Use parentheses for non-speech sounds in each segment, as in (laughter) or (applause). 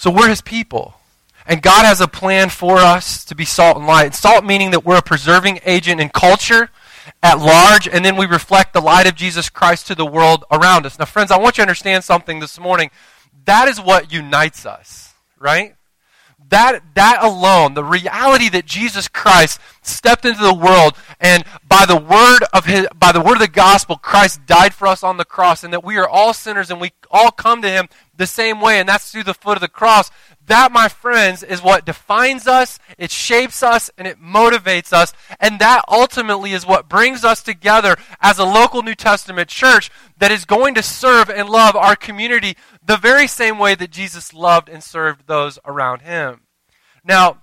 So we're his people. And God has a plan for us to be salt and light. Salt meaning that we're a preserving agent in culture at large, and then we reflect the light of Jesus Christ to the world around us. Now, friends, I want you to understand something this morning. That is what unites us, right? That, that alone, the reality that Jesus Christ stepped into the world and by the word of his, by the word of the gospel, Christ died for us on the cross and that we are all sinners and we all come to him the same way and that's through the foot of the cross. That, my friends, is what defines us, it shapes us, and it motivates us. And that ultimately is what brings us together as a local New Testament church that is going to serve and love our community the very same way that Jesus loved and served those around him. Now,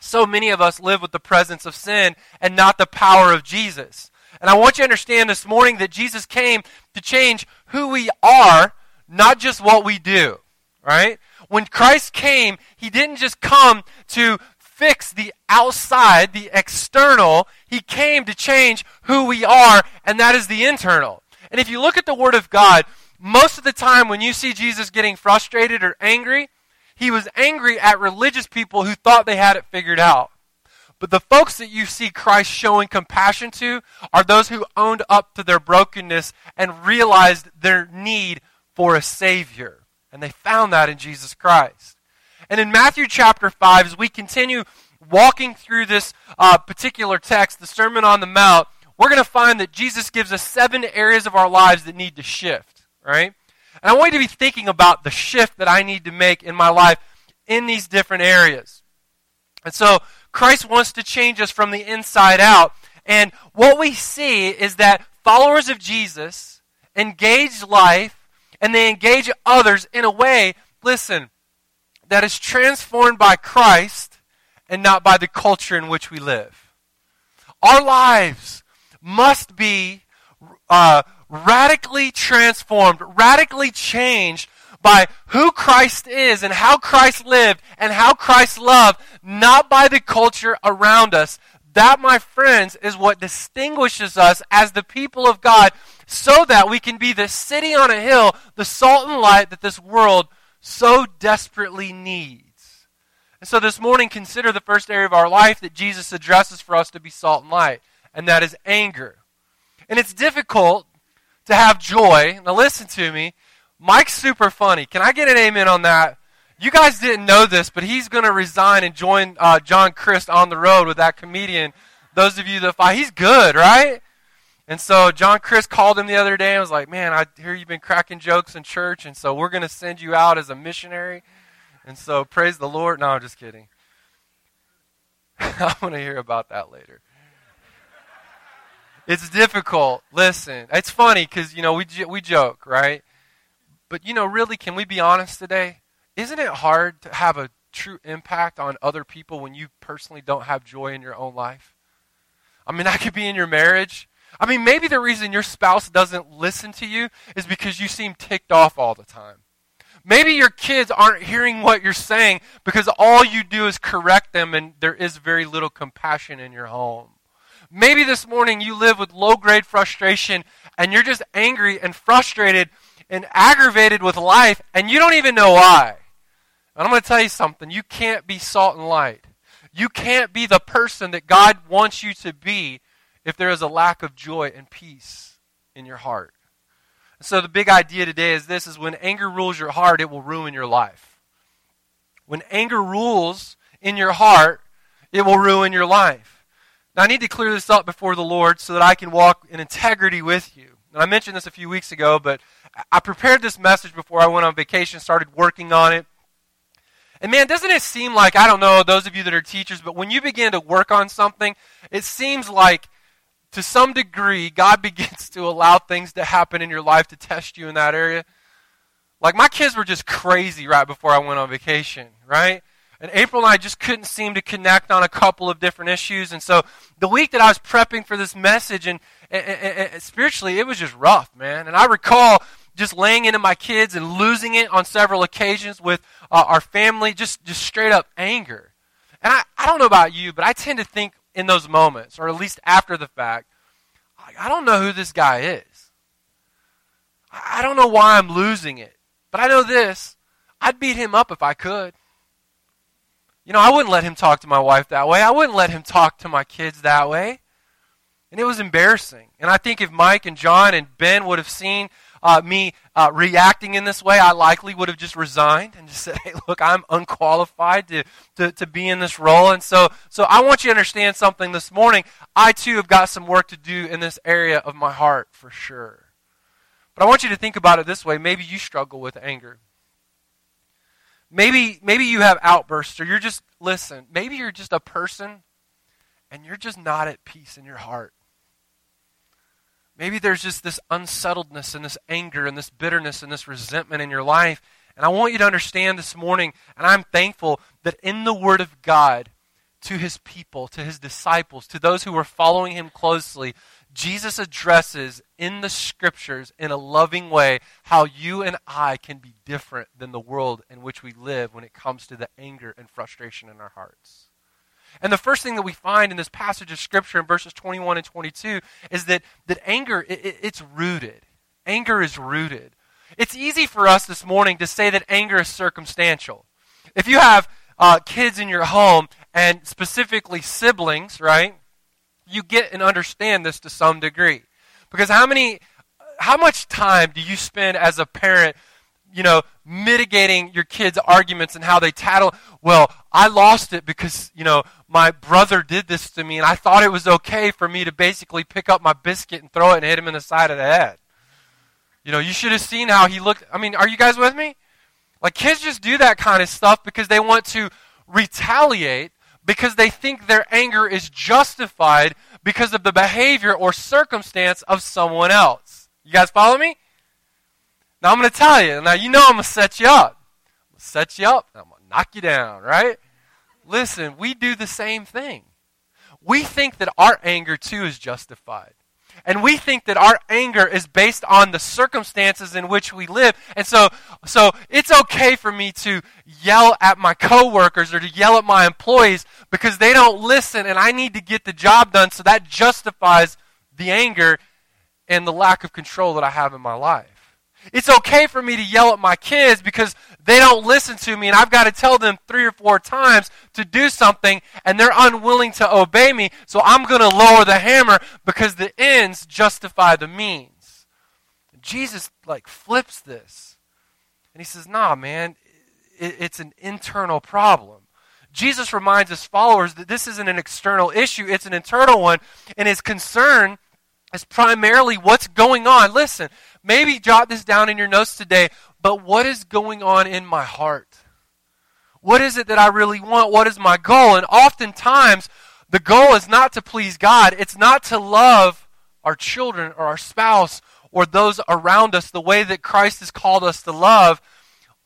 so many of us live with the presence of sin and not the power of Jesus. And I want you to understand this morning that Jesus came to change who we are, not just what we do. Right? When Christ came, he didn't just come to fix the outside, the external. He came to change who we are, and that is the internal. And if you look at the Word of God, most of the time when you see Jesus getting frustrated or angry, he was angry at religious people who thought they had it figured out. But the folks that you see Christ showing compassion to are those who owned up to their brokenness and realized their need for a Savior. And they found that in Jesus Christ. And in Matthew chapter 5, as we continue walking through this uh, particular text, the Sermon on the Mount, we're going to find that Jesus gives us seven areas of our lives that need to shift, right? And I want you to be thinking about the shift that I need to make in my life in these different areas. And so Christ wants to change us from the inside out. And what we see is that followers of Jesus engage life and they engage others in a way, listen, that is transformed by Christ and not by the culture in which we live. Our lives must be uh, radically transformed, radically changed by who Christ is and how Christ lived and how Christ loved, not by the culture around us. That, my friends, is what distinguishes us as the people of God so that we can be the city on a hill, the salt and light that this world so desperately needs. And so this morning, consider the first area of our life that Jesus addresses for us to be salt and light, and that is anger. And it's difficult to have joy. Now, listen to me. Mike's super funny. Can I get an amen on that? You guys didn't know this, but he's going to resign and join uh, John Crist on the road with that comedian. Those of you that fight, he's good, right? And so John Crist called him the other day and was like, Man, I hear you've been cracking jokes in church, and so we're going to send you out as a missionary. And so praise the Lord. No, I'm just kidding. I want to hear about that later. It's difficult. Listen, it's funny because, you know, we, we joke, right? But, you know, really, can we be honest today? Isn't it hard to have a true impact on other people when you personally don't have joy in your own life? I mean, (laughs) that could be in your marriage. I mean, maybe the reason your spouse doesn't listen to you is because you seem ticked off all the time. Maybe your kids aren't hearing what you're saying because all you do is correct them and there is very little compassion in your home. Maybe this morning you live with low grade frustration and you're just angry and frustrated and aggravated with life and you don't even know why. And I'm going to tell you something. You can't be salt and light. You can't be the person that God wants you to be if there is a lack of joy and peace in your heart. So the big idea today is this is when anger rules your heart, it will ruin your life. When anger rules in your heart, it will ruin your life. Now I need to clear this up before the Lord so that I can walk in integrity with you. And I mentioned this a few weeks ago, but I prepared this message before I went on vacation, started working on it. And man, doesn't it seem like, I don't know, those of you that are teachers, but when you begin to work on something, it seems like to some degree, God (laughs) begins to allow things to happen in your life to test you in that area. Like my kids were just crazy right before I went on vacation, right? And April and I just couldn't seem to connect on a couple of different issues. And so the week that I was prepping for this message and, and, and, and spiritually, it was just rough, man. And I recall just laying into my kids and losing it on several occasions with uh, our family, just, just straight up anger. And I, I don't know about you, but I tend to think in those moments, or at least after the fact, I don't know who this guy is. I don't know why I'm losing it. But I know this. I'd beat him up if I could. You know, I wouldn't let him talk to my wife that way. I wouldn't let him talk to my kids that way. And it was embarrassing. And I think if Mike and John and Ben would have seen uh, me uh, reacting in this way, I likely would have just resigned and just (laughs) said, hey, look, I'm unqualified to, to, to be in this role. And so, so I want you to understand something this morning. I too have got some work to do in this area of my heart for sure. But I want you to think about it this way. Maybe you struggle with anger. Maybe, maybe you have outbursts, or you're just, listen, maybe you're just a person and you're just not at peace in your heart. Maybe there's just this unsettledness and this anger and this bitterness and this resentment in your life. And I want you to understand this morning, and I'm thankful that in the Word of God, to his people, to his disciples, to those who were following him closely, Jesus addresses in the scriptures in a loving way how you and I can be different than the world in which we live when it comes to the anger and frustration in our hearts. And the first thing that we find in this passage of scripture in verses 21 and 22 is that, that anger, it, it's rooted. Anger is rooted. It's easy for us this morning to say that anger is circumstantial. If you have uh, kids in your home, and specifically siblings, right? you get and understand this to some degree. Because how many how much time do you spend as a parent, you know, mitigating your kids' arguments and how they tattle? Well, I lost it because, you know, my brother did this to me and I thought it was okay for me to basically pick up my biscuit and throw it and hit him in the side of the head. You know, you should have seen how he looked. I mean, are you guys with me? Like kids just do that kind of stuff because they want to retaliate because they think their anger is justified because of the behavior or circumstance of someone else. You guys follow me? Now I'm going to tell you. Now you know I'm going to set you up. I'm going to set you up. I'm going to knock you down, right? Listen, we do the same thing. We think that our anger too is justified. And we think that our anger is based on the circumstances in which we live. And so, so it's okay for me to yell at my coworkers or to yell at my employees because they don't listen and I need to get the job done. So that justifies the anger and the lack of control that I have in my life. It's okay for me to yell at my kids because they don't listen to me and I've got to tell them three or four times to do something and they're unwilling to obey me. So I'm going to lower the hammer because the ends justify the means. Jesus like flips this. And he says, "Nah, man, it's an internal problem." Jesus reminds his followers that this isn't an external issue, it's an internal one, and his concern is primarily what's going on. Listen, maybe jot this down in your notes today, but what is going on in my heart? What is it that I really want? What is my goal? And oftentimes, the goal is not to please God, it's not to love our children or our spouse or those around us the way that Christ has called us to love.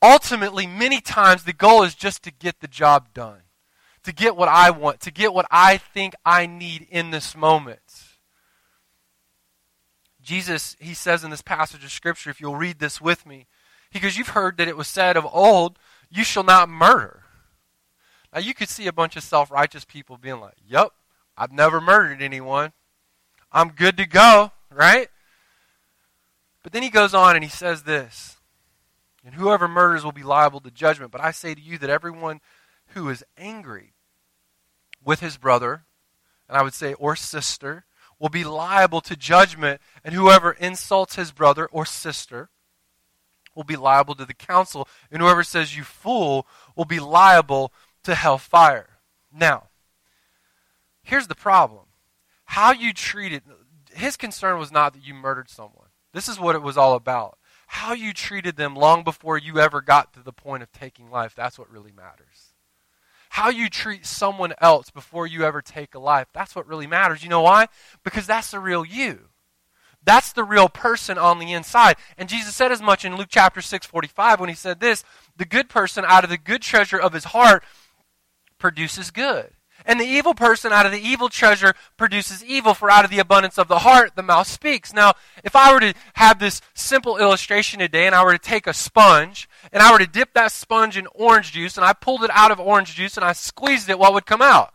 Ultimately, many times the goal is just to get the job done, to get what I want, to get what I think I need in this moment. Jesus, he says in this passage of Scripture, if you'll read this with me, he goes, You've heard that it was said of old, you shall not murder. Now, you could see a bunch of self righteous people being like, Yep, I've never murdered anyone. I'm good to go, right? But then he goes on and he says this And whoever murders will be liable to judgment. But I say to you that everyone who is angry with his brother, and I would say, or sister, will be liable to judgment, and whoever insults his brother or sister will be liable to the council, and whoever says you fool will be liable to hellfire. Now, here's the problem. How you treated his concern was not that you murdered someone. This is what it was all about. How you treated them long before you ever got to the point of taking life, that's what really matters how you treat someone else before you ever take a life. That's what really matters. You know why? Because that's the real you. That's the real person on the inside. And Jesus said as much in Luke chapter 6, 45 when he said this the good person out of the good treasure of his heart produces good. And the evil person out of the evil treasure produces evil, for out of the abundance of the heart the mouth speaks. Now, if I were to have this simple illustration today and I were to take a sponge and I were to dip that sponge in orange juice and I pulled it out of orange juice and I squeezed it, what would come out?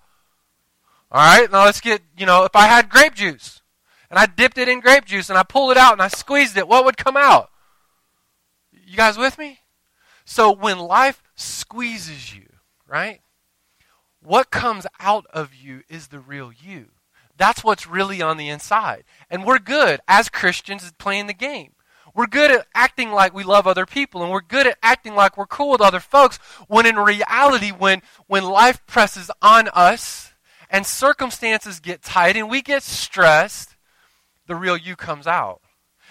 All right, now let's get, you know, if I had grape juice and I dipped it in grape juice and I pulled it out and I squeezed it, what would come out? You guys with me? So when life squeezes you, right? What comes out of you is the real you. That's what's really on the inside. And we're good as Christians at playing the game. We're good at acting like we love other people and we're good at acting like we're cool with other folks when in reality when when life presses on us and circumstances get tight and we get stressed, the real you comes out.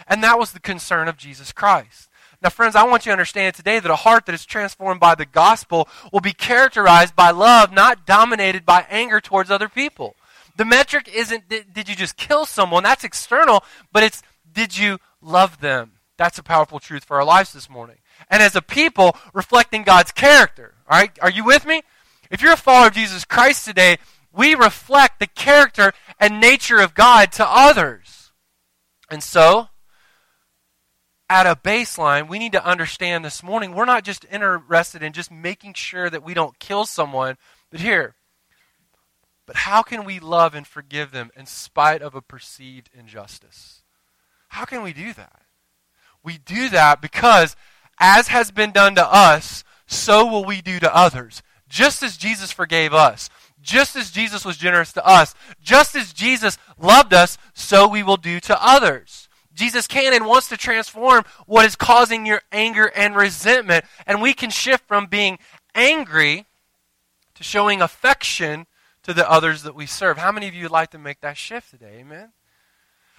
And that was the concern of Jesus Christ. Now, friends, I want you to understand today that a heart that is transformed by the gospel will be characterized by love, not dominated by anger towards other people. The metric isn't did, you just kill someone? That's external, but it's did you love them? That's a powerful truth for our lives this morning. And as a people, reflecting God's character. All right? Are you with me? If you're a follower of Jesus Christ today, we reflect the character and nature of God to others. And so, at a baseline, we need to understand this morning we're not just interested in just making sure that we don't kill someone, but here, but how can we love and forgive them in spite of a perceived injustice? How can we do that? We do that because, as has been done to us, so will we do to others. Just as Jesus forgave us, just as Jesus was generous to us, just as Jesus loved us, so we will do to others. Jesus can and wants to transform what is causing your anger and resentment. And we can shift from being angry to showing affection to the others that we serve. How many of you would like to make that shift today? Amen.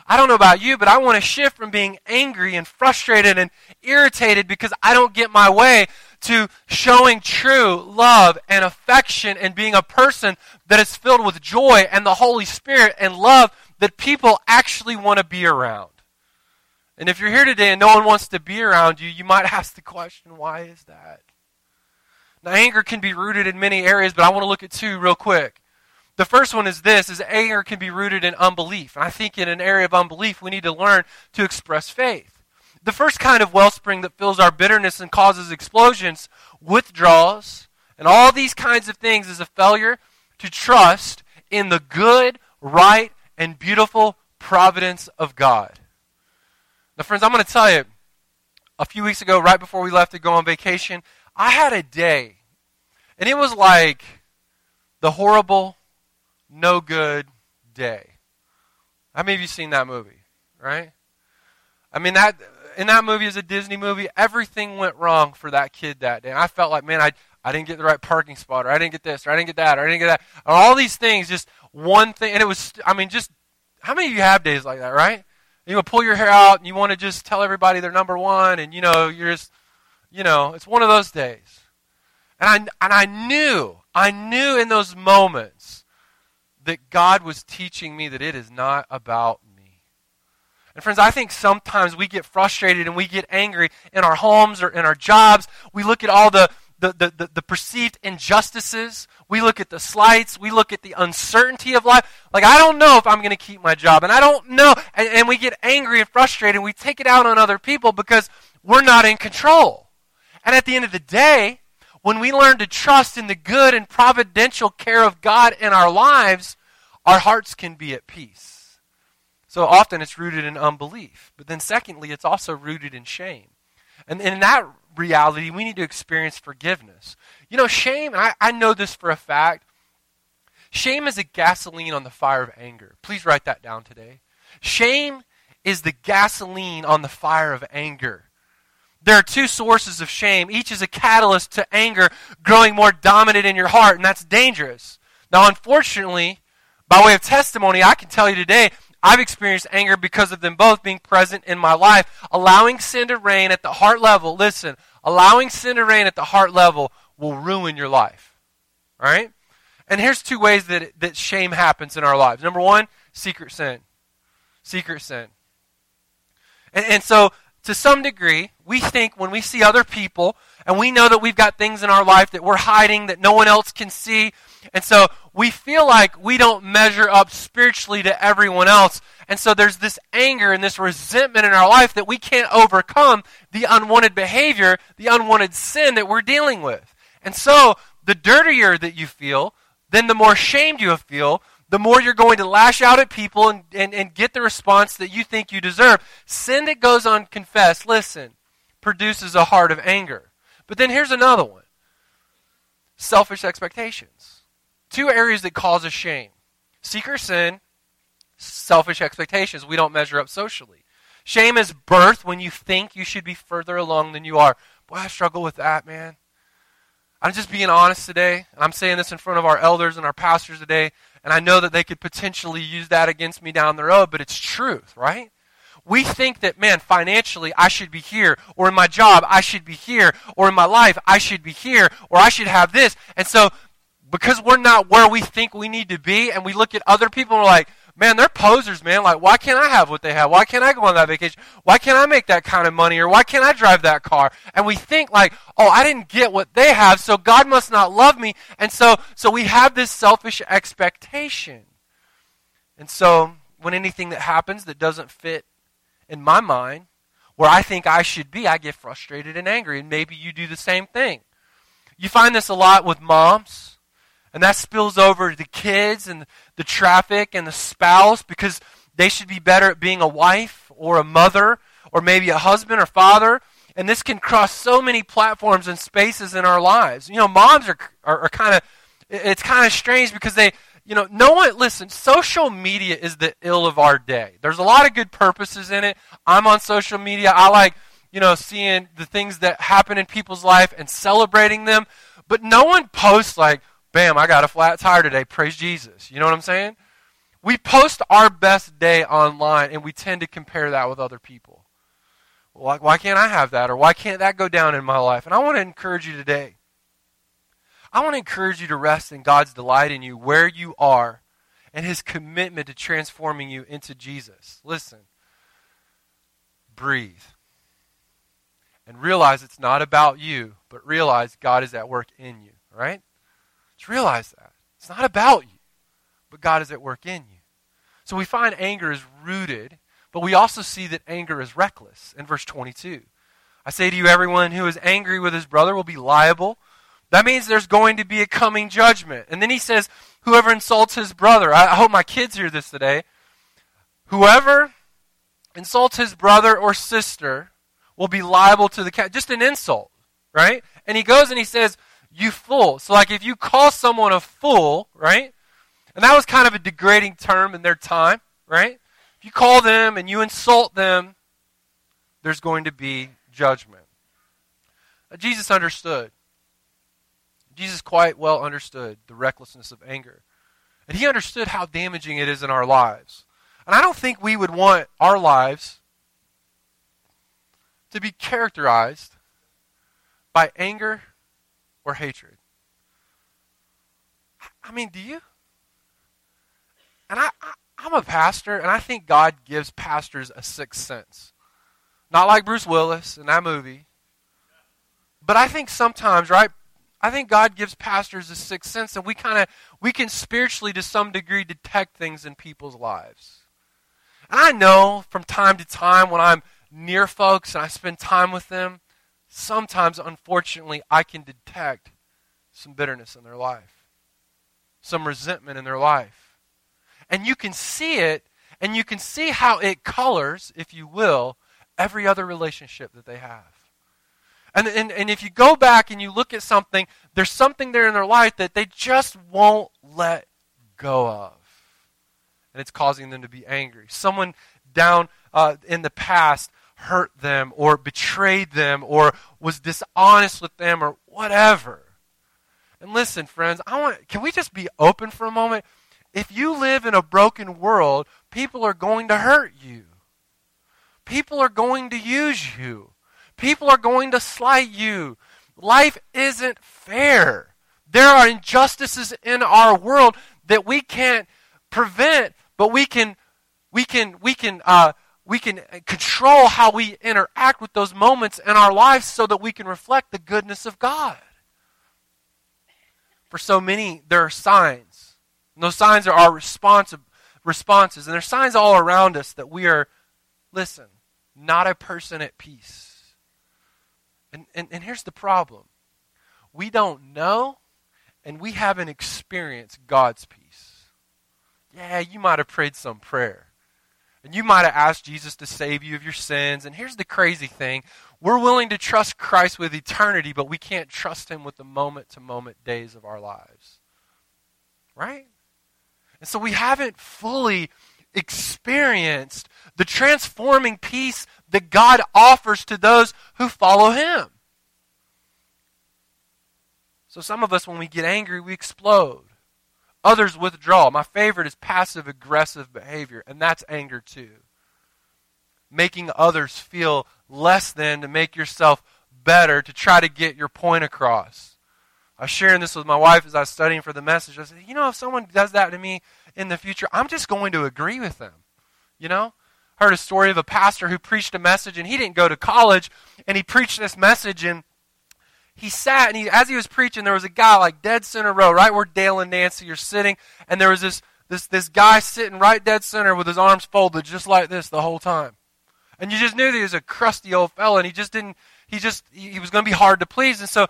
I don't know about you, but I want to shift from being angry and frustrated and irritated because I don't get my way to showing true love and affection and being a person that is filled with joy and the Holy Spirit and love that people actually want to be around. And if you're here today and no one wants to be around you, you might (laughs) ask the question, why is that? Now, anger can be rooted in many areas, but I want to look at two real quick. The first one is this is anger can be rooted in unbelief. And I think in an area of unbelief we need to learn to express faith. The first kind of wellspring that fills our bitterness and causes explosions, withdraws, and all these kinds of things is a failure to trust in the good, right, and beautiful providence of God. Now, friends, I'm going to tell you, a few weeks ago, right before we left to go on vacation, I had a day. And it was like the horrible, no good day. How many of you seen that movie? Right? I mean that in that movie is a Disney movie. Everything went wrong for that kid that day. I felt like, man, I I didn't get the right parking spot, or I didn't get this, or I didn't get that, or I didn't get that. And all these things, just one thing, and it was. I mean, just how many of you have days like that, right? You want to pull your hair out and you want to just tell everybody they're number one, and you know you're just, you know, it's one of those days. And I and I knew, I knew in those moments that God was teaching me that it is not about me. And friends, I think sometimes we get frustrated and we get angry in our homes or in our jobs. We look at all the the, the, the, the, perceived injustices. We look at the slights. We look at the uncertainty of life. Like, I don't know if I'm going to keep my job. And I don't know. And, and we get angry and frustrated. And we take it out on other people because we're not in control. And at the end of the day, when we learn to trust in the good and providential care of God in our lives, our hearts can be at peace. So often it's rooted in unbelief. But then, secondly, it's also rooted in shame. And in that reality, we need to experience forgiveness. You know, shame, I, I know this for a fact, shame is a gasoline on the fire of anger. Please write that down today. Shame is the gasoline on the fire of anger. There are two sources of shame. Each is a catalyst to anger growing more dominant in your heart, and that's dangerous. Now, unfortunately, by way of testimony, I can tell you today I've experienced anger because of them both being present in my life. Allowing sin to reign at the heart level, listen, allowing sin to reign at the heart level will ruin your life. All right? And here's two ways that, that shame happens in our lives. Number one, secret sin. Secret sin. And, and so, to some degree, we think when we see other people and we know that we've got things in our life that we're hiding that no one else can see, and so we feel like we don't measure up spiritually to everyone else. And so there's this anger and this resentment in our life that we can't overcome the unwanted behavior, the unwanted sin that we're dealing with. And so the dirtier that you feel, then the more shamed you feel, the more you're going to lash out at people and, and, and get the response that you think you deserve. Sin that goes unconfessed, listen, produces a heart of anger. But then here's another one selfish expectations. Two areas that cause us shame secret sin, selfish expectations. We don't measure up socially. Shame is birth when you think you should be further along than you are. Boy, I struggle with that, man. I'm just being honest today. And I'm saying this in front of our elders and our pastors today, and I know that they could potentially use that against me down the road, but it's truth, right? We think that, man, financially, I should be here, or in my job, I should be here, or in my life, I should be here, or I should have this. And so, because we're not where we think we need to be, and we look at other people and we're like, man, they're posers, man. Like, why can't I have what they have? Why can't I go on that vacation? Why can't I make that kind of money? Or why can't I drive that car? And we think like, oh, I didn't get what they have, so God must not love me. And so, so we have this selfish expectation. And so, when anything that happens that doesn't fit in my mind, where I think I should be, I get frustrated and angry. And maybe you do the same thing. You find this a lot with moms and that spills over to the kids and the traffic and the spouse because they should be better at being a wife or a mother or maybe a husband or father. And this can cross so many platforms and spaces in our lives. You know, moms are, are, are kind of, it's kind of strange because they, you know, no one, listen, social media is the ill of our day. There's a lot of good purposes in it. I'm on social media. I like, you know, seeing the things that happen in people's life and celebrating them. But no one posts like, Bam, I got a flat tire today. Praise Jesus. You know what I'm saying? We post our best day online and we tend to compare that with other people. Why, why can't I have that? Or why can't that go down in my life? And I want to encourage you today. I want to encourage you to rest in God's delight in you where you are and his commitment to transforming you into Jesus. Listen, breathe. And realize it's not about you, but realize God is at work in you, right? Just realize that. It's not about you, but God is at work in you. So we find anger is rooted, but we also see that anger is reckless in verse 22. I say to you, everyone who is angry with his brother will be liable. That means there's going to be a coming judgment. And then he says, whoever insults his brother. I hope my kids hear this today. Whoever insults his brother or sister will be liable to the cat. Just an insult, right? And he goes and he says, you fool. So, like, if you call someone a fool, right? And that was kind of a degrading term in their time, right? If you call them and you insult them, there's going to be judgment. Uh, Jesus understood. Jesus quite well understood the recklessness of anger. And he understood how damaging it is in our lives. And I don't think we would want our lives to be characterized by anger or hatred. I mean, do you? And I, I, I'm a pastor, and I think God gives pastors a sixth sense. Not like Bruce Willis in that movie. But I think sometimes, right? I think God gives pastors a sixth sense, and we kind of we can spiritually, to some degree, detect things in people's lives. And I know from time to time when I'm near folks and I spend time with them, sometimes, unfortunately, I can detect some bitterness in their life, some resentment in their life. And you can see it, and you can see how it colors, if you will, every other relationship that they have. And, and, and if you go back and you look at something, there's something there in their life that they just won't let go of. And it's causing them to be angry. Someone down uh, in the past hurt them or betrayed them or was dishonest with them or whatever. And listen, friends, I want can we just be open for a moment? If you live in a broken world, people are going to hurt you. People are going to use you. People are going to slight you. Life isn't fair. There are injustices in our world that we can't prevent, but we can we can we can uh, we can control how we interact with those moments in our lives so that we can reflect the goodness of God. For so many, there are signs. And those signs are our responses. And there are signs all around us that we are, listen, not a person at peace. And, and, and here's the problem we don't know and we haven't experienced God's peace. Yeah, you might have prayed some prayer. And you might have asked Jesus to save you of your sins. And here's the crazy thing we're willing to trust Christ with eternity, but we can't trust him with the moment to moment days of our lives. Right? And so we haven't fully experienced the transforming peace that God offers to those who follow him. So some of us, when we get angry, we explode. Others withdraw. My favorite is passive aggressive behavior, and that's anger too. Making others feel less than to make yourself better to try to get your point across. I was sharing this with my wife as I was studying for the message. I said, you know, if someone does that to me in the future, I'm just going to agree with them. You know? Heard a story of a pastor who preached a message and he didn't go to college and he preached this message and he sat and he, as he was preaching, there was a guy like dead center row, right where Dale and Nancy are sitting, and there was this this this guy sitting right dead center with his arms folded just like this the whole time. And you just knew that he was a crusty old fella, and he just didn't. He just he was going to be hard to please, and so.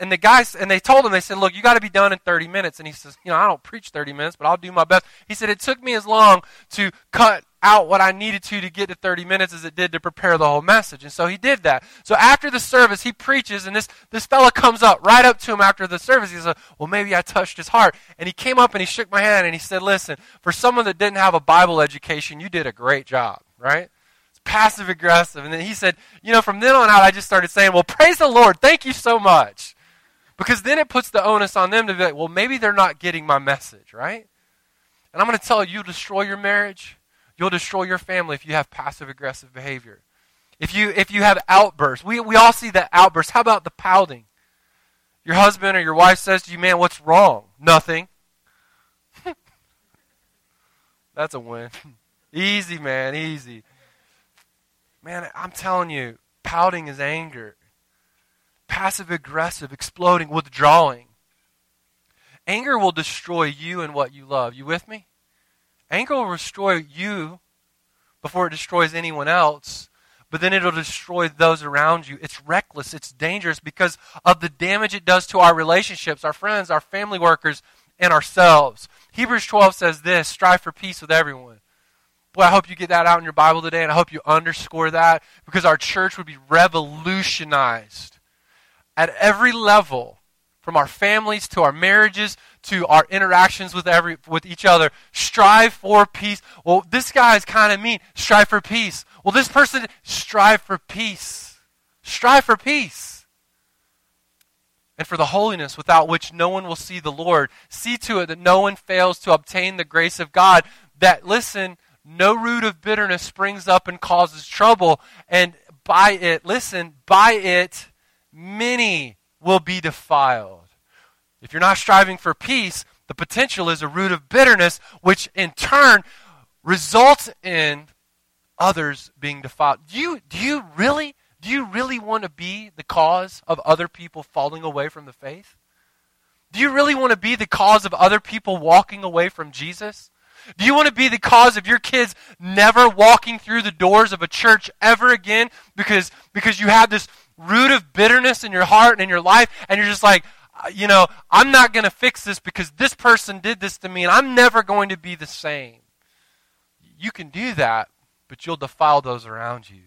And the guys, and they told him, they said, "Look, you got to be done in 30 minutes." And he says, "You know, I don't preach 30 minutes, but I'll do my best." He said, "It took me as long to cut out what I needed to to get to 30 minutes as it did to prepare the whole message. And so he did that. So after the service, he preaches, and this, this fella comes up right up to him after the service. He says, Well, maybe I touched his heart. And he came up and he shook my hand and he said, Listen, for someone that didn't have a Bible education, you did a great job, right? Passive aggressive. And then he said, You know, from then on out, I just started saying, Well, praise the Lord. Thank you so much. Because then it puts the onus on them to be like, Well, maybe they're not getting my message, right? And I'm going to tell you, you destroy your marriage You'll destroy your family if you have passive aggressive behavior. If you if you have outbursts, we we all see the outbursts. How about the pouting? Your husband or your wife says to you, "Man, what's wrong?" Nothing. (laughs) That's a win. (laughs) easy, man, easy. Man, I'm telling you, pouting is anger. Passive aggressive, exploding, withdrawing. Anger will destroy you and what you love. You with me? Anger will destroy you before it destroys anyone else, but then it'll destroy those around you. It's reckless, it's dangerous because of the damage it does to our relationships, our friends, our family workers, and ourselves. Hebrews 12 says this strive for peace with everyone. Boy, I hope you get that out in your Bible today, and I hope you underscore that because our church would be revolutionized at every level from our families to our marriages to our interactions with every with each other strive for peace. Well this guy is kind of mean. Strive for peace. Well this person strive for peace. Strive for peace. And for the holiness without which no one will see the lord. See to it that no one fails to obtain the grace of god. That listen no root of bitterness springs up and causes trouble. And by it listen by it many will be defiled. If you're not striving for peace, the potential is a root of bitterness, which in turn results in others being defiled. Do you, do you really, do you really want to be the cause of other people falling away from the faith? Do you really want to be the cause of other people walking away from Jesus? Do you want to be the cause of your kids never walking through the doors of a church ever again because, because you have this root of bitterness in your heart and in your life, and you're just like, uh, you know, I'm not going to fix this because this person did this to me, and I'm never going to be the same. You can do that, but you'll defile those around you.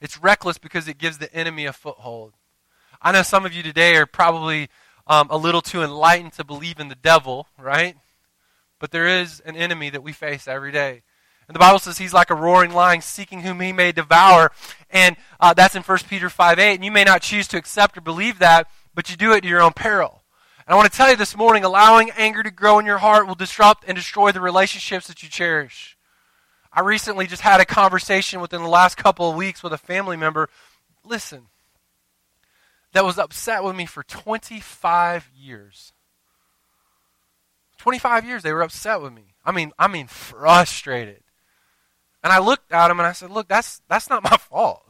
It's reckless because it gives the enemy a foothold. I know some of you today are probably um, a little too enlightened to believe in the devil, right? But there is an enemy that we face every day. And the Bible says he's like a roaring lion seeking whom he may devour. And uh, that's in 1 Peter 5 8. And you may not choose to accept or believe that, but you do it to your own peril. And I want to tell you this morning allowing anger to grow in your heart will disrupt and destroy the relationships that you cherish. I recently just had a conversation within the last couple of weeks with a family member. Listen, that was upset with me for 25 years. 25 years they were upset with me. I mean, I mean frustrated. And I looked at him and I said, Look, that's, that's not my fault.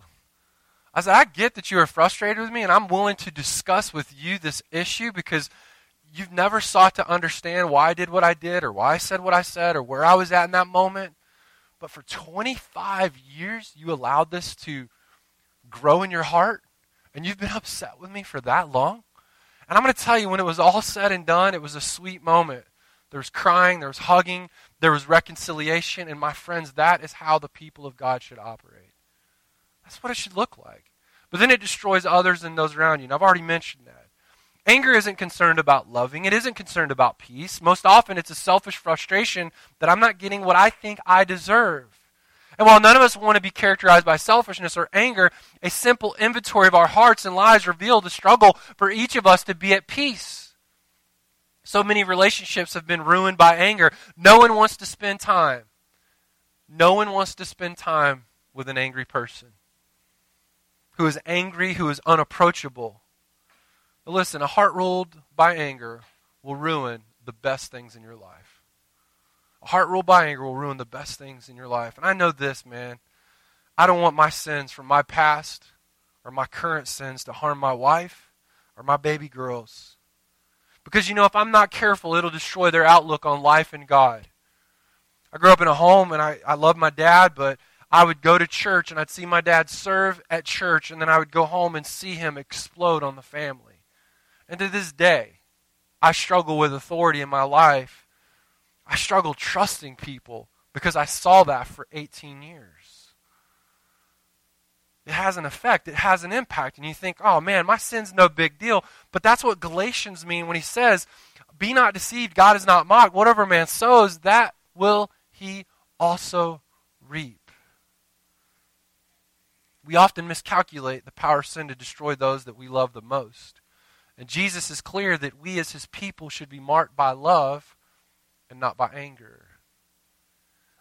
I said, I get that you are frustrated with me, and I'm willing to discuss with you this issue because you've never sought to understand why I did what I did or why I said what I said or where I was at in that moment. But for 25 years, you allowed this to grow in your heart, and you've been (laughs) upset with me for that long. And I'm going to tell you, when it was all said and done, it was a sweet moment. There was crying, there was hugging, there was reconciliation. And my friends, that is how the people of God should operate. That's what it should look like. But then it destroys others and those around you. And I've already mentioned that. Anger isn't concerned about loving, it isn't concerned about peace. Most often, it's a selfish frustration that I'm not getting what I think I deserve. And while none of us want to be characterized by selfishness or anger, a simple inventory of our hearts and lives reveal the struggle for each of us to be at peace. So many relationships have been ruined by anger. No one wants to spend time. No one wants to spend time with an angry person who is angry, who is unapproachable. But listen, a heart ruled by anger will ruin the best things in your life. A heart ruled by anger will ruin the best things in your life. And I know this, man. I don't want my sins from my past or my current sins to harm my wife or my baby girls. Because, you know, if I'm not careful, it'll destroy their outlook on life and God. I grew up in a home and I, I love my dad, but I would go to church and I'd see my dad serve at church, and then I would go home and see him explode on the family. And to this day, I struggle with authority in my life I struggle trusting people because I saw that for 18 years. It has an effect, it has an impact. And you think, oh man, my sin's no big deal. But that's what Galatians mean when he says, Be not deceived, God is not mocked. Whatever man sows, that will he also reap. We often miscalculate the power of sin to destroy those that we love the most. And Jesus is clear that we as his people should be marked by love and not by anger.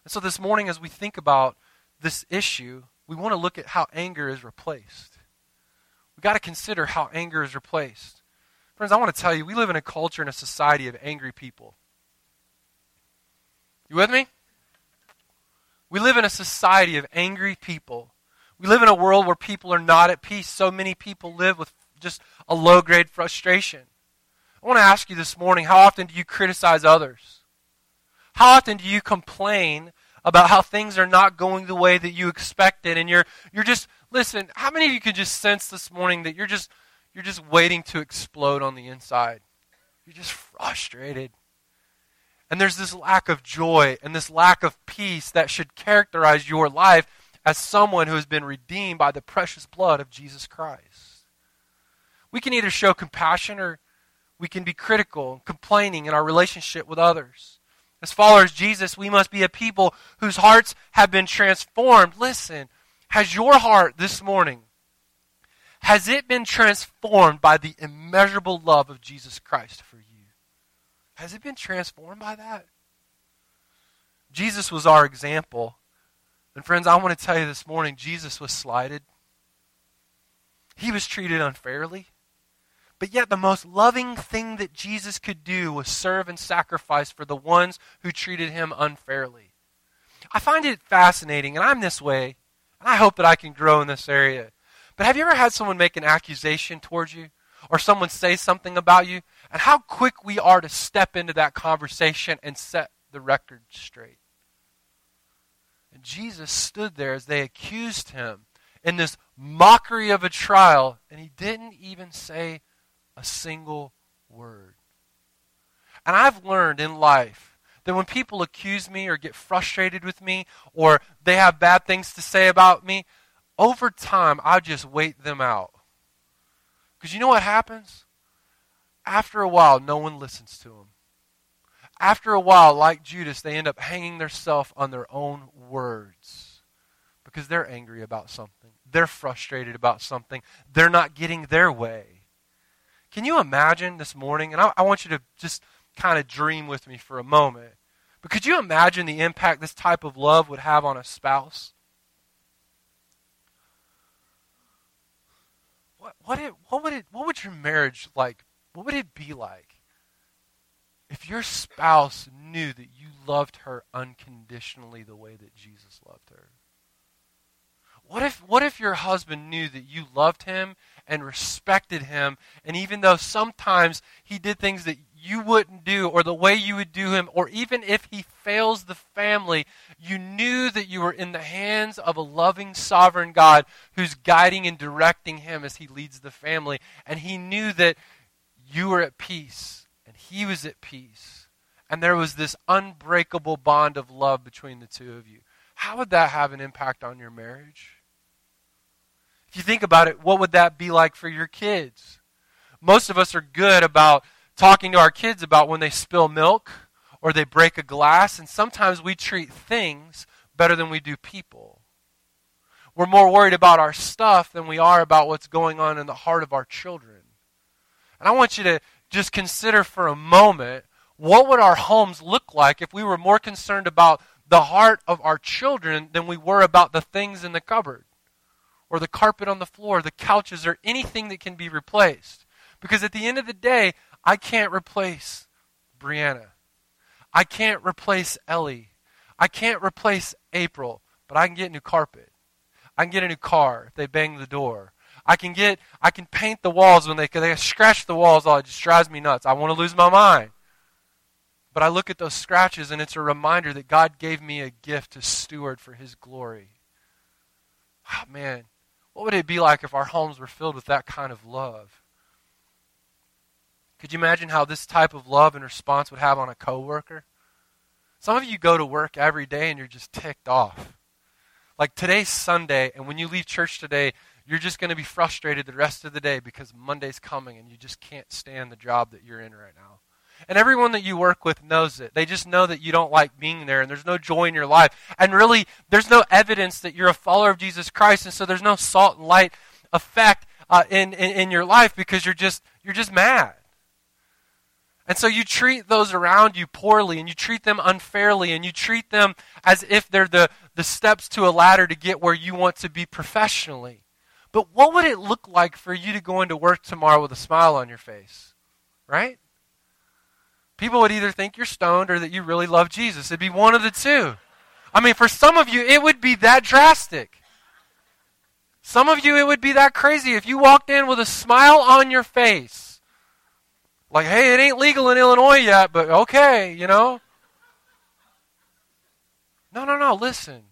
And so this morning, as we think about this issue, we want to look at how anger is replaced. We've got to consider how anger is replaced. Friends, I want to tell you, we live in a culture and a society of angry people. You with me? We live in a society of angry people. We live in a world where people are not at peace. So many people live with just a low grade frustration. I want to ask you this morning how often do you criticize others? How often do you complain about how things are not going the way that you expected and you're you're just listen, how many of you could just sense this morning that you're just you're just waiting to explode on the inside? You're just frustrated. And there's this lack of joy and this lack of peace that should characterize your life as someone who has been redeemed by the precious blood of Jesus Christ. We can either show compassion or we can be critical and complaining in our relationship with others. As followers of Jesus, we must be a people whose hearts have been transformed. Listen, has your heart this morning, has it been transformed by the immeasurable love of Jesus Christ for you? Has it been transformed by that? Jesus was our example. And friends, I want to tell you this morning, Jesus was slighted. He was treated unfairly. But yet, the most loving thing that Jesus could do was serve and sacrifice for the ones who treated him unfairly. I find it fascinating, and I'm this way, and I hope that I can grow in this area. But have you ever had someone make an accusation towards you? Or someone say something about you? And how quick we are to step into that conversation and set the record straight. And Jesus stood there as they accused him in this mockery of a trial, and he didn't even say a single word. And I've learned in life that when people accuse me or get frustrated with me or they have bad things to say about me, over time I just wait them out. Because you know what happens? After a while, no one listens to them. After a while, like Judas, they end up hanging themselves on their own words because they're angry about something. They're frustrated about something. They're not getting their way. Can you imagine this morning? And I, I want you to just kind of dream with me for a moment. But could you imagine the impact this type of love would have on a spouse? What, what, it, what, would it, what would your marriage like? What would it be like if your spouse knew that you loved her unconditionally the way that Jesus loved her? What if, what if your husband knew that you loved him and respected him, and even though sometimes he did things that you wouldn't do or the way you would do him, or even if he fails the family, you knew that you were in the hands of a loving, sovereign God who's guiding and directing him as he leads the family, and he knew that you were at peace and he was at peace, and there was this unbreakable bond of love between the two of you. How would that have an impact on your marriage? If you think about it, what would that be like for your kids? Most of us are good about talking to our kids about when they spill milk or they break a glass, and sometimes we treat things better than we do people. We're more worried about our stuff than we are about what's going on in the heart of our children. And I want you to just consider for a moment what would our homes look like if we were more concerned about the heart of our children than we were about the things in the cupboard or the carpet on the floor, the couches, or anything that can be replaced. Because at the end of the day, I can't replace Brianna. I can't replace Ellie. I can't replace April, but I can get new carpet. I can get a new car if they bang the door. I can get I can paint the walls when they they scratch the walls. Oh, it just drives me nuts. I want to lose my mind. But I look at those scratches and it's a reminder that God gave me a gift to steward for His glory. Oh, man, what would it be like if our homes were filled with that kind of love? Could you imagine how this type of love and response would have on a coworker? Some of you go to work every day and you're just ticked off. Like today's Sunday, and when you leave church today, you're just going to be frustrated the rest of the day because Monday's coming and you just can't stand the job that you're in right now. And everyone that you work with knows it. They just know that you don't like being there and there's no joy in your life. And really, there's no evidence that you're a follower of Jesus Christ. And so there's no salt and light effect uh, in, in, in your life because you're just, you're just mad. And so you treat those around you poorly and you treat them unfairly and you treat them as if they're the, the steps to a ladder to get where you want to be professionally. But what would it look like for you to go into work tomorrow with a smile on your face? Right? People would either think you're stoned or that you really love Jesus. It'd be one of the two. I mean, for some of you, it would be that drastic. Some of you, it would be that crazy if you walked in with a smile on your face like, hey, it ain't legal in Illinois yet, but okay, you know? No, no, no, listen.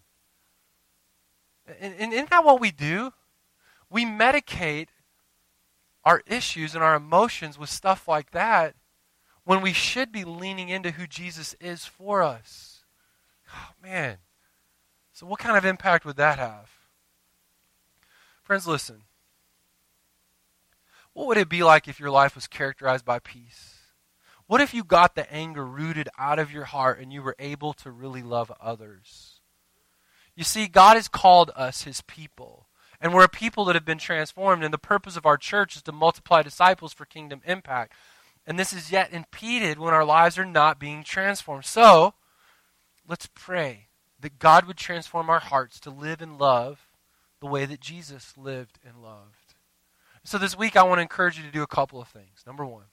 And, and isn't that what we do? We medicate our issues and our emotions with stuff like that when we should be leaning into who Jesus is for us. Oh, man. So, what kind of impact would that have? Friends, listen. What would it be like if your life was characterized by peace? What if you got the anger rooted out of your heart and you were able to really love others? You see, God has called us his people. And we're a people that have been transformed. And the purpose of our church is to multiply disciples for kingdom impact. And this is yet impeded when our lives are not being transformed. So, let's pray that God would transform our hearts to live and love the way that Jesus lived and loved. So this week, I want to encourage you to do a couple of things. Number one,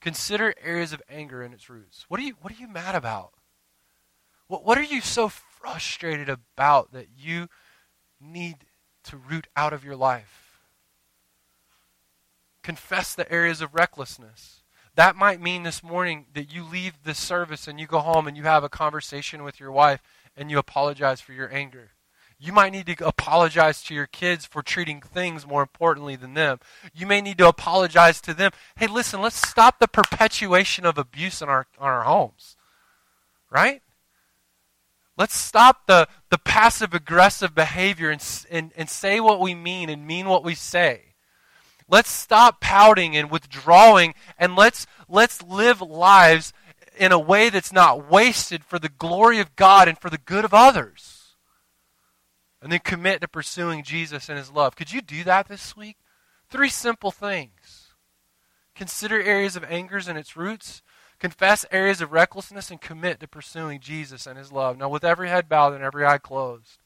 consider areas of anger and its roots. What are you, what are you mad about? What, what are you so frustrated about that you need to root out of your life? Confess the areas of recklessness. That might mean this morning that you leave this service and you go home and you have a conversation with your wife and you apologize for your anger. You might need to apologize to your kids for treating things more importantly than them. You may need to apologize to them. Hey, listen, let's stop the perpetuation of abuse in our, in our homes. Right? Let's stop the, the passive aggressive behavior and, and, and say what we mean and mean what we say. Let's stop pouting and withdrawing and let's, let's live lives in a way that's not wasted for the glory of God and for the good of others and then commit to pursuing Jesus and his love. Could you do that this week? Three simple things. Consider areas of angers and its roots. Confess areas of recklessness and commit to pursuing Jesus and his love. Now, with every head bowed and every eye closed.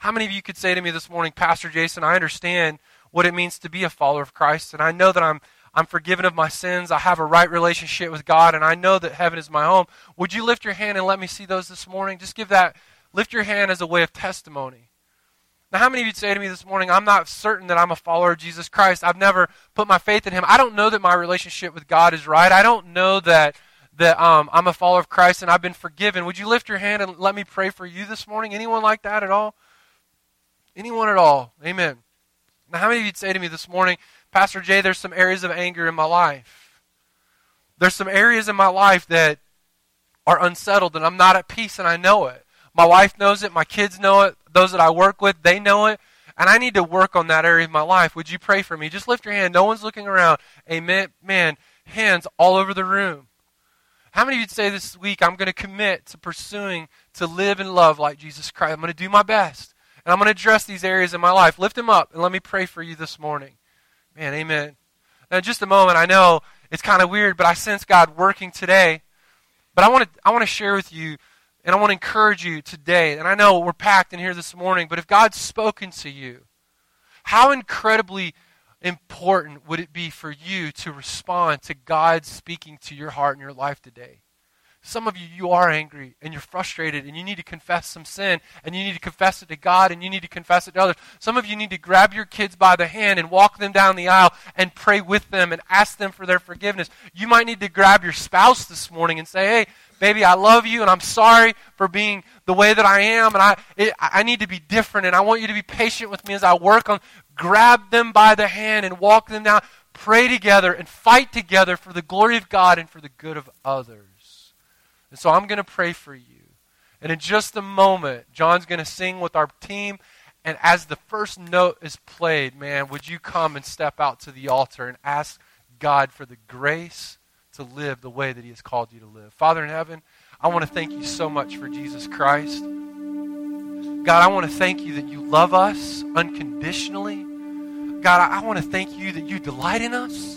How many of you could say to me this morning, Pastor Jason, I understand what it means to be a follower of Christ, and I know that I'm I'm forgiven of my sins. I have a right relationship with God, and I know that heaven is my home. Would you lift your hand and let me see those this morning? Just give that Lift your hand as a way of testimony. Now, how many of you say to me this morning, I'm not certain that I'm a follower of Jesus Christ. I've never put my faith in him. I don't know that my relationship with God is right. I don't know that, that um, I'm a follower of Christ and I've been forgiven. Would you lift your hand and let me pray for you this morning? Anyone like that at all? Anyone at all? Amen. Now, how many of you say to me this morning, Pastor Jay, there's some areas of anger in my life? There's some areas in my life that are unsettled and I'm not at peace and I know it. My wife knows it. My kids know it. Those that I work with, they know it. and I need to work on that area of my life. Would you pray for me? Just lift your hand. No one's looking around. Amen. Man, hands all over the room. How many of you say this week, I'm going to commit to pursuing to live and love like Jesus Christ? I'm going to do my best. And I'm going to address these areas in my life. Lift them up and let me pray for you this morning. Man, amen. Now, just a moment, I know it's kind of weird, but I sense God working today. But I want to I want to share with you and I want to encourage you today. And I know we're packed in here this morning, but if God's spoken to you, how incredibly important would it be for you to respond to God speaking to your heart and your life today? Some of you, you are angry and you're frustrated and you need to confess some sin and you need to confess it to God and you need to confess it to others. Some of you need to grab your kids by the hand and walk them down the aisle and pray with them and ask them for their forgiveness. You might need to grab your spouse this morning and say, hey, baby, I love you and I'm sorry for being the way that I am and I, it, I need to be different and I want you to be patient with me as I work on grab them by the hand and walk them down, pray together, and fight together for the glory of God and for the good of others. And so I'm going to pray for you. And in just a moment, John's going to sing with our team. And as the first note is played, man, would you come and step out to the altar and ask God for the grace to live the way that He has called you to live? Father in heaven, I want to thank you so much for Jesus Christ. God, I want to thank you that you love us unconditionally. God, I, want to thank you that you delight in us,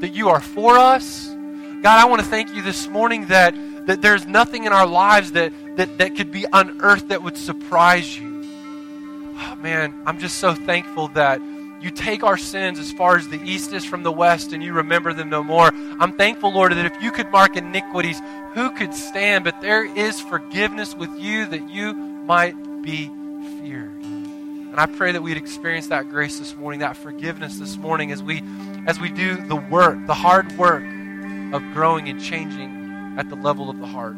that you are for us. God, I want to thank you this morning that, that there's nothing in our lives that, that, that could be unearthed that would surprise you. Oh, man, I'm just so thankful that you take our sins as far as the east is from the west and you remember them no more. I'm thankful, Lord, that if you could mark iniquities, who could stand? But there is forgiveness with you that you might be feared. And I pray that we'd experience that grace this morning, that forgiveness this morning as we as we do the work, the hard work of growing and changing at the level of the heart.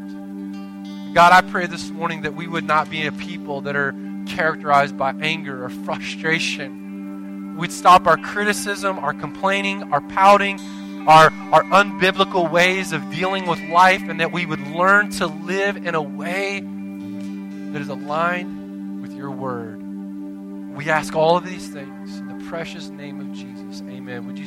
God, I pray this morning that we would not be a people that are characterized by anger or frustration. We'd stop our criticism, our complaining, our pouting, our, our unbiblical ways of dealing with life, and that we would learn to live in a way that is aligned with your word. We ask all of these things in the precious name of Jesus. Amen. Would you